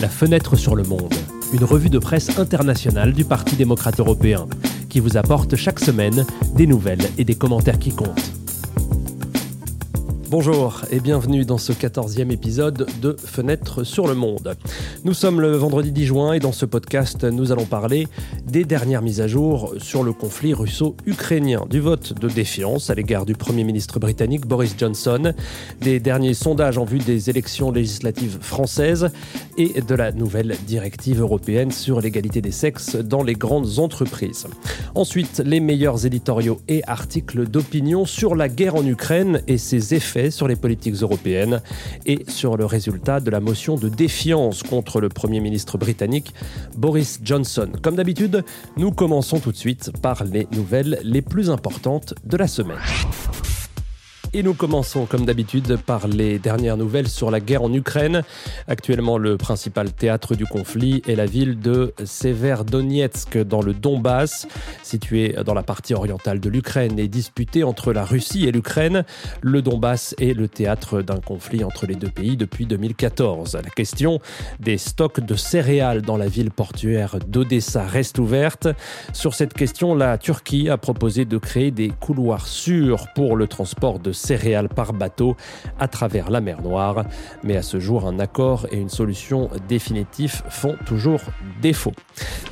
La fenêtre sur le monde, une revue de presse internationale du Parti démocrate européen, qui vous apporte chaque semaine des nouvelles et des commentaires qui comptent. Bonjour et bienvenue dans ce 14e épisode de Fenêtre sur le monde. Nous sommes le vendredi 10 juin et dans ce podcast, nous allons parler des dernières mises à jour sur le conflit russo-ukrainien, du vote de défiance à l'égard du Premier ministre britannique Boris Johnson, des derniers sondages en vue des élections législatives françaises et de la nouvelle directive européenne sur l'égalité des sexes dans les grandes entreprises. Ensuite, les meilleurs éditoriaux et articles d'opinion sur la guerre en Ukraine et ses effets sur les politiques européennes et sur le résultat de la motion de défiance contre le Premier ministre britannique Boris Johnson. Comme d'habitude, nous commençons tout de suite par les nouvelles les plus importantes de la semaine. Et nous commençons comme d'habitude par les dernières nouvelles sur la guerre en Ukraine. Actuellement, le principal théâtre du conflit est la ville de Severodonetsk dans le Donbass, située dans la partie orientale de l'Ukraine et disputée entre la Russie et l'Ukraine. Le Donbass est le théâtre d'un conflit entre les deux pays depuis 2014. La question des stocks de céréales dans la ville portuaire d'Odessa reste ouverte. Sur cette question, la Turquie a proposé de créer des couloirs sûrs pour le transport de par bateau à travers la mer Noire. Mais à ce jour, un accord et une solution définitive font toujours défaut.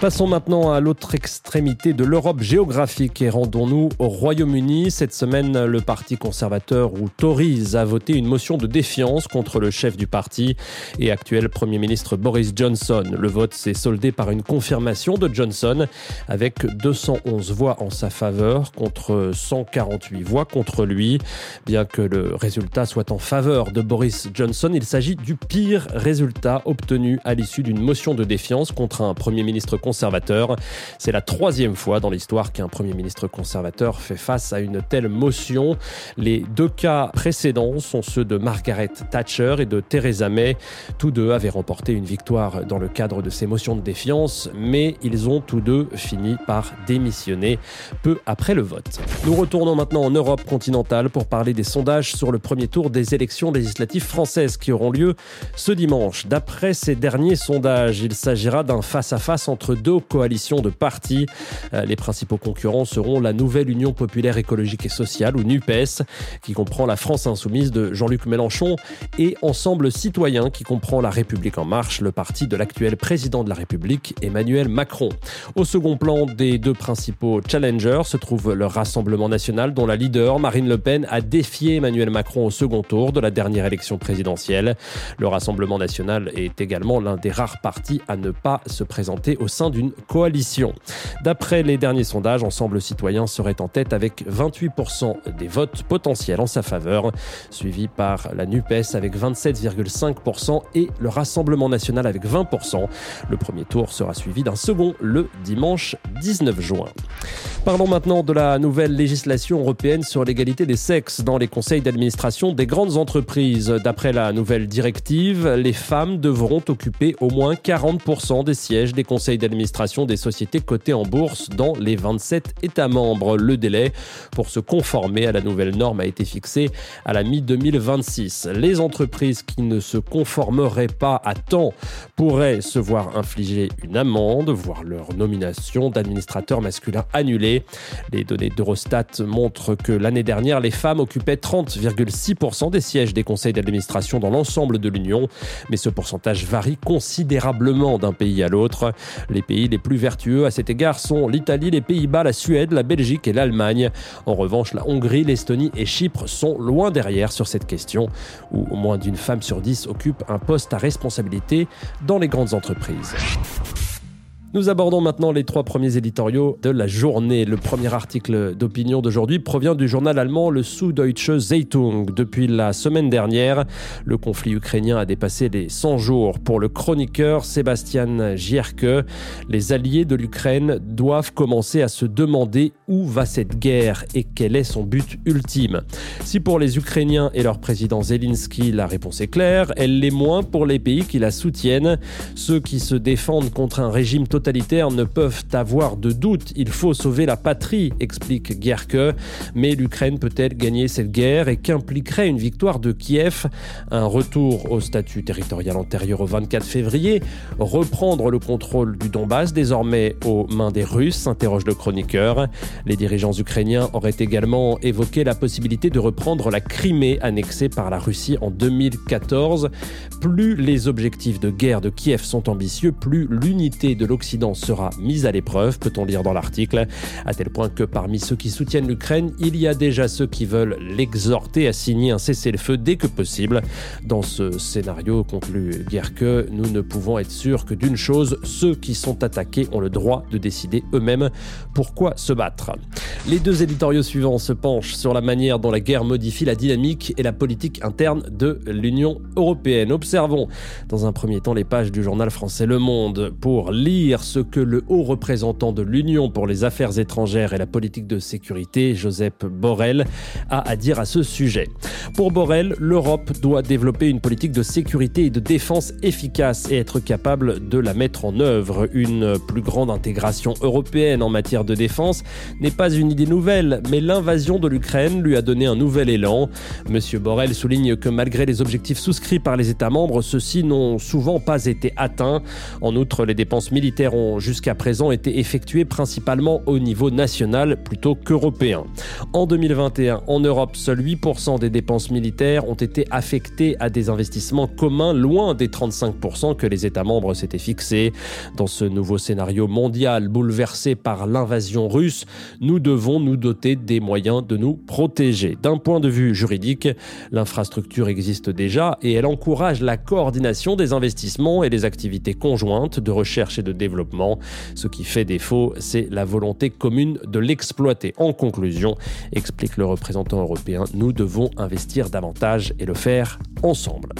Passons maintenant à l'autre extrémité de l'Europe géographique et rendons-nous au Royaume-Uni. Cette semaine, le Parti conservateur ou Tories a voté une motion de défiance contre le chef du parti et actuel Premier ministre Boris Johnson. Le vote s'est soldé par une confirmation de Johnson avec 211 voix en sa faveur contre 148 voix contre lui. Bien que le résultat soit en faveur de Boris Johnson, il s'agit du pire résultat obtenu à l'issue d'une motion de défiance contre un Premier ministre conservateur. C'est la troisième fois dans l'histoire qu'un Premier ministre conservateur fait face à une telle motion. Les deux cas précédents sont ceux de Margaret Thatcher et de Theresa May. Tous deux avaient remporté une victoire dans le cadre de ces motions de défiance, mais ils ont tous deux fini par démissionner peu après le vote. Nous retournons maintenant en Europe continentale pour parler des sondages sur le premier tour des élections législatives françaises qui auront lieu ce dimanche. D'après ces derniers sondages, il s'agira d'un face-à-face entre deux coalitions de partis. Euh, les principaux concurrents seront la Nouvelle Union populaire écologique et sociale, ou NUPES, qui comprend la France insoumise de Jean-Luc Mélenchon, et Ensemble citoyen, qui comprend la République en marche, le parti de l'actuel président de la République, Emmanuel Macron. Au second plan des deux principaux challengers se trouve le Rassemblement national, dont la leader, Marine Le Pen, a défier Emmanuel Macron au second tour de la dernière élection présidentielle. Le Rassemblement national est également l'un des rares partis à ne pas se présenter au sein d'une coalition. D'après les derniers sondages, Ensemble Citoyen serait en tête avec 28% des votes potentiels en sa faveur, suivi par la NUPES avec 27,5% et le Rassemblement national avec 20%. Le premier tour sera suivi d'un second le dimanche 19 juin. Parlons maintenant de la nouvelle législation européenne sur l'égalité des sexes dans les conseils d'administration des grandes entreprises. D'après la nouvelle directive, les femmes devront occuper au moins 40% des sièges des conseils d'administration des sociétés cotées en bourse dans les 27 États membres. Le délai pour se conformer à la nouvelle norme a été fixé à la mi-2026. Les entreprises qui ne se conformeraient pas à temps pourraient se voir infliger une amende, voire leur nomination d'administrateur masculin annulée. Les données d'Eurostat montrent que l'année dernière, les femmes occupait 30,6% des sièges des conseils d'administration dans l'ensemble de l'Union, mais ce pourcentage varie considérablement d'un pays à l'autre. Les pays les plus vertueux à cet égard sont l'Italie, les Pays-Bas, la Suède, la Belgique et l'Allemagne. En revanche, la Hongrie, l'Estonie et Chypre sont loin derrière sur cette question, où au moins d'une femme sur dix occupe un poste à responsabilité dans les grandes entreprises. Nous abordons maintenant les trois premiers éditoriaux de la journée. Le premier article d'opinion d'aujourd'hui provient du journal allemand le Süddeutsche Zeitung. Depuis la semaine dernière, le conflit ukrainien a dépassé les 100 jours. Pour le chroniqueur Sébastien Gierke, les alliés de l'Ukraine doivent commencer à se demander où va cette guerre et quel est son but ultime. Si pour les Ukrainiens et leur président Zelensky, la réponse est claire, elle l'est moins pour les pays qui la soutiennent, ceux qui se défendent contre un régime total totalitaires ne peuvent avoir de doute. Il faut sauver la patrie, explique Gerke. Mais l'Ukraine peut-elle gagner cette guerre et qu'impliquerait une victoire de Kiev? Un retour au statut territorial antérieur au 24 février Reprendre le contrôle du Donbass désormais aux mains des Russes s'interroge le chroniqueur. Les dirigeants ukrainiens auraient également évoqué la possibilité de reprendre la Crimée annexée par la Russie en 2014. Plus les objectifs de guerre de Kiev sont ambitieux, plus l'unité de l'Occident sera mise à l'épreuve, peut-on lire dans l'article, à tel point que parmi ceux qui soutiennent l'Ukraine, il y a déjà ceux qui veulent l'exhorter à signer un cessez-le-feu dès que possible. Dans ce scénario, conclut que nous ne pouvons être sûrs que d'une chose, ceux qui sont attaqués ont le droit de décider eux-mêmes pourquoi se battre. Les deux éditoriaux suivants se penchent sur la manière dont la guerre modifie la dynamique et la politique interne de l'Union européenne. Observons dans un premier temps les pages du journal français Le Monde pour lire ce que le haut représentant de l'Union pour les affaires étrangères et la politique de sécurité, Joseph Borrell, a à dire à ce sujet. Pour Borrell, l'Europe doit développer une politique de sécurité et de défense efficace et être capable de la mettre en œuvre. Une plus grande intégration européenne en matière de défense n'est pas une idée nouvelle, mais l'invasion de l'Ukraine lui a donné un nouvel élan. Monsieur Borrell souligne que malgré les objectifs souscrits par les États membres, ceux-ci n'ont souvent pas été atteints. En outre, les dépenses militaires ont jusqu'à présent été effectuées principalement au niveau national plutôt qu'européen. En 2021, en Europe, seuls 8% des dépenses militaires ont été affectées à des investissements communs, loin des 35% que les États membres s'étaient fixés. Dans ce nouveau scénario mondial bouleversé par l'invasion russe, nous devons nous doter des moyens de nous protéger. D'un point de vue juridique, l'infrastructure existe déjà et elle encourage la coordination des investissements et des activités conjointes de recherche et de développement. Ce qui fait défaut, c'est la volonté commune de l'exploiter. En conclusion, explique le représentant européen, nous devons investir davantage et le faire ensemble.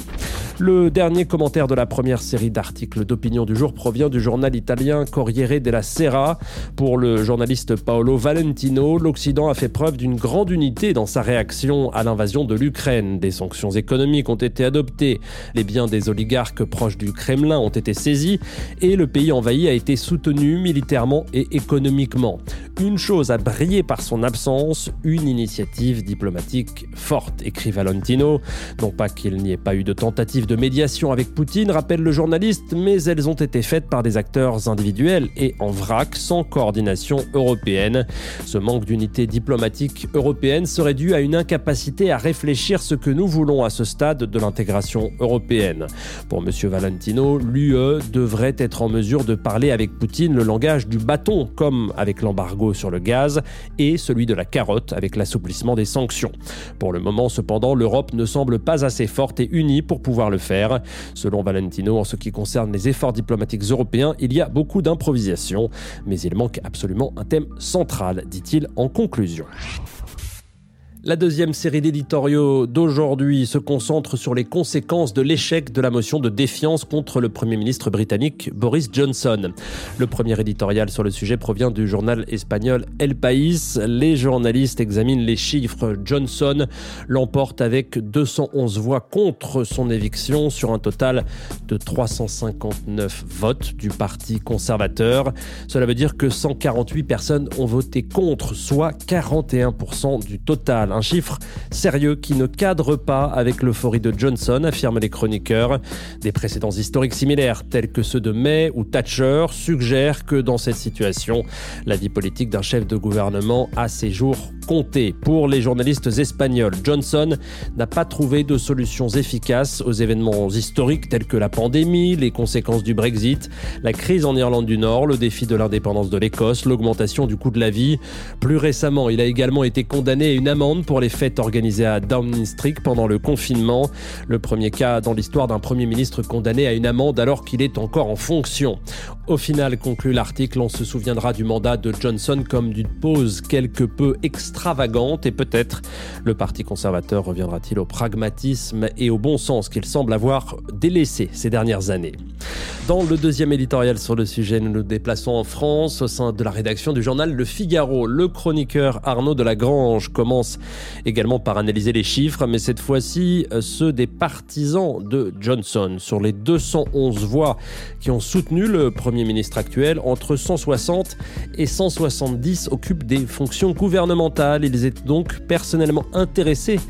Le dernier commentaire de la première série d'articles d'opinion du jour provient du journal italien Corriere della Sera. Pour le journaliste Paolo Valentino, l'Occident a fait preuve d'une grande unité dans sa réaction à l'invasion de l'Ukraine. Des sanctions économiques ont été adoptées, les biens des oligarques proches du Kremlin ont été saisis et le pays envahi a été soutenu militairement et économiquement. Une chose a brillé par son absence, une initiative diplomatique forte, écrit Valentino. Non pas qu'il n'y ait pas eu de tentative de médiation avec Poutine, rappelle le journaliste, mais elles ont été faites par des acteurs individuels et en vrac, sans coordination européenne. Ce manque d'unité diplomatique européenne serait dû à une incapacité à réfléchir ce que nous voulons à ce stade de l'intégration européenne. Pour M. Valentino, l'UE devrait être en mesure de parler avec Poutine le langage du bâton, comme avec l'embargo sur le gaz, et celui de la carotte avec l'assouplissement des sanctions. Pour le moment, cependant, l'Europe ne semble pas assez forte et unie pour pouvoir le faire. Selon Valentino, en ce qui concerne les efforts diplomatiques européens, il y a beaucoup d'improvisation, mais il manque absolument un thème central, dit-il en conclusion. La deuxième série d'éditoriaux d'aujourd'hui se concentre sur les conséquences de l'échec de la motion de défiance contre le Premier ministre britannique Boris Johnson. Le premier éditorial sur le sujet provient du journal espagnol El País. Les journalistes examinent les chiffres. Johnson l'emporte avec 211 voix contre son éviction sur un total de 359 votes du Parti conservateur. Cela veut dire que 148 personnes ont voté contre, soit 41% du total. Un chiffre sérieux qui ne cadre pas avec l'euphorie de Johnson, affirment les chroniqueurs. Des précédents historiques similaires, tels que ceux de May ou Thatcher, suggèrent que dans cette situation, la vie politique d'un chef de gouvernement a ses jours comptés. Pour les journalistes espagnols, Johnson n'a pas trouvé de solutions efficaces aux événements historiques tels que la pandémie, les conséquences du Brexit, la crise en Irlande du Nord, le défi de l'indépendance de l'Écosse, l'augmentation du coût de la vie. Plus récemment, il a également été condamné à une amende pour les fêtes organisées à Downing Street pendant le confinement. Le premier cas dans l'histoire d'un Premier ministre condamné à une amende alors qu'il est encore en fonction. Au final, conclut l'article, on se souviendra du mandat de Johnson comme d'une pause quelque peu extravagante et peut-être le Parti conservateur reviendra-t-il au pragmatisme et au bon sens qu'il semble avoir délaissé ces dernières années. Dans le deuxième éditorial sur le sujet, nous nous déplaçons en France au sein de la rédaction du journal Le Figaro. Le chroniqueur Arnaud de Lagrange commence également par analyser les chiffres, mais cette fois-ci euh, ceux des partisans de Johnson. Sur les 211 voix qui ont soutenu le Premier ministre actuel, entre 160 et 170 occupent des fonctions gouvernementales. Ils étaient donc personnellement intéressés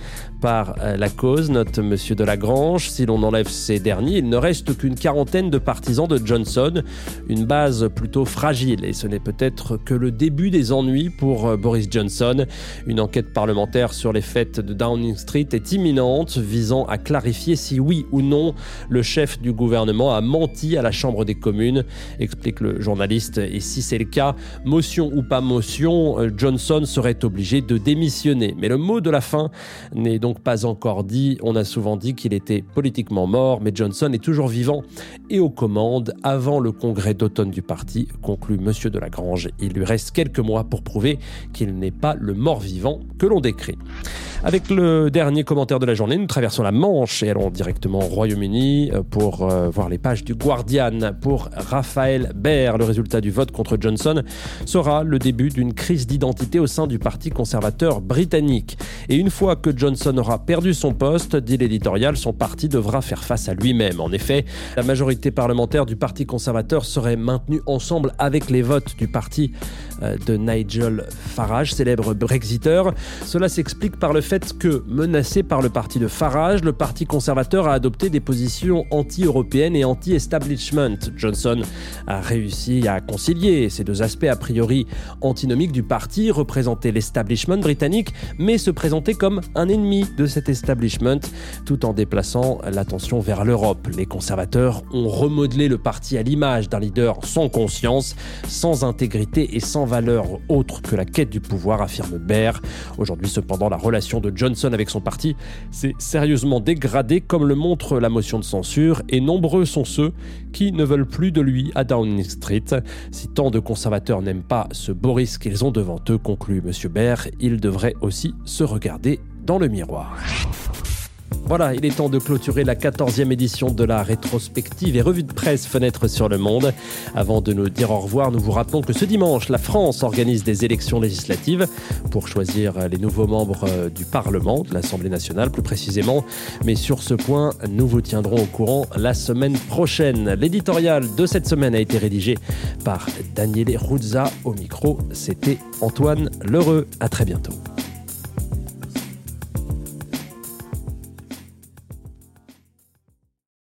par euh, la cause, note Monsieur de Lagrange. Si l'on enlève ces derniers, il ne reste qu'une quarantaine de partisans de Johnson, une base plutôt fragile. Et ce n'est peut-être que le début des ennuis pour euh, Boris Johnson. Une enquête parlementaire sur les fêtes de Downing Street est imminente, visant à clarifier si oui ou non le chef du gouvernement a menti à la Chambre des communes, explique le journaliste. Et si c'est le cas, motion ou pas motion, euh, Johnson serait obligé de démissionner. Mais le mot de la fin n'est donc pas encore dit. On a souvent dit qu'il était politiquement mort, mais Johnson est toujours vivant et aux commandes avant le congrès d'automne du parti, conclut Monsieur de Lagrange. Il lui reste quelques mois pour prouver qu'il n'est pas le mort-vivant que l'on décrit. Avec le dernier commentaire de la journée, nous traversons la Manche et allons directement au Royaume-Uni euh, pour euh, voir les pages du Guardian. Pour Raphaël Baer, le résultat du vote contre Johnson sera le début d'une crise d'identité au sein du Parti conservateur britannique. Et une fois que Johnson aura perdu son poste, dit l'éditorial, son parti devra faire face à lui-même. En effet, la majorité parlementaire du Parti conservateur serait maintenue ensemble avec les votes du parti euh, de Nigel Farage, célèbre Brexiteur. Cela s'explique par le fait que, menacé par le parti de Farage, le parti conservateur a adopté des positions anti-européennes et anti-establishment. Johnson a réussi à concilier ces deux aspects a priori antinomiques du parti, représenter l'establishment britannique, mais se présenter comme un ennemi de cet establishment, tout en déplaçant l'attention vers l'Europe. Les conservateurs ont remodelé le parti à l'image d'un leader sans conscience, sans intégrité et sans valeur autre que la quête du pouvoir, affirme Baer. Aujourd'hui, cependant, la relation de Johnson avec son parti s'est sérieusement dégradé comme le montre la motion de censure et nombreux sont ceux qui ne veulent plus de lui à Downing Street. Si tant de conservateurs n'aiment pas ce Boris qu'ils ont devant eux, conclut M. Baer, ils devraient aussi se regarder dans le miroir. Voilà, il est temps de clôturer la 14e édition de la rétrospective et revue de presse Fenêtre sur le Monde. Avant de nous dire au revoir, nous vous rappelons que ce dimanche, la France organise des élections législatives pour choisir les nouveaux membres euh, du Parlement, de l'Assemblée nationale plus précisément. Mais sur ce point, nous vous tiendrons au courant la semaine prochaine. L'éditorial de cette semaine a été rédigé par Daniele Ruzza. Au micro, c'était Antoine Lheureux. À très bientôt.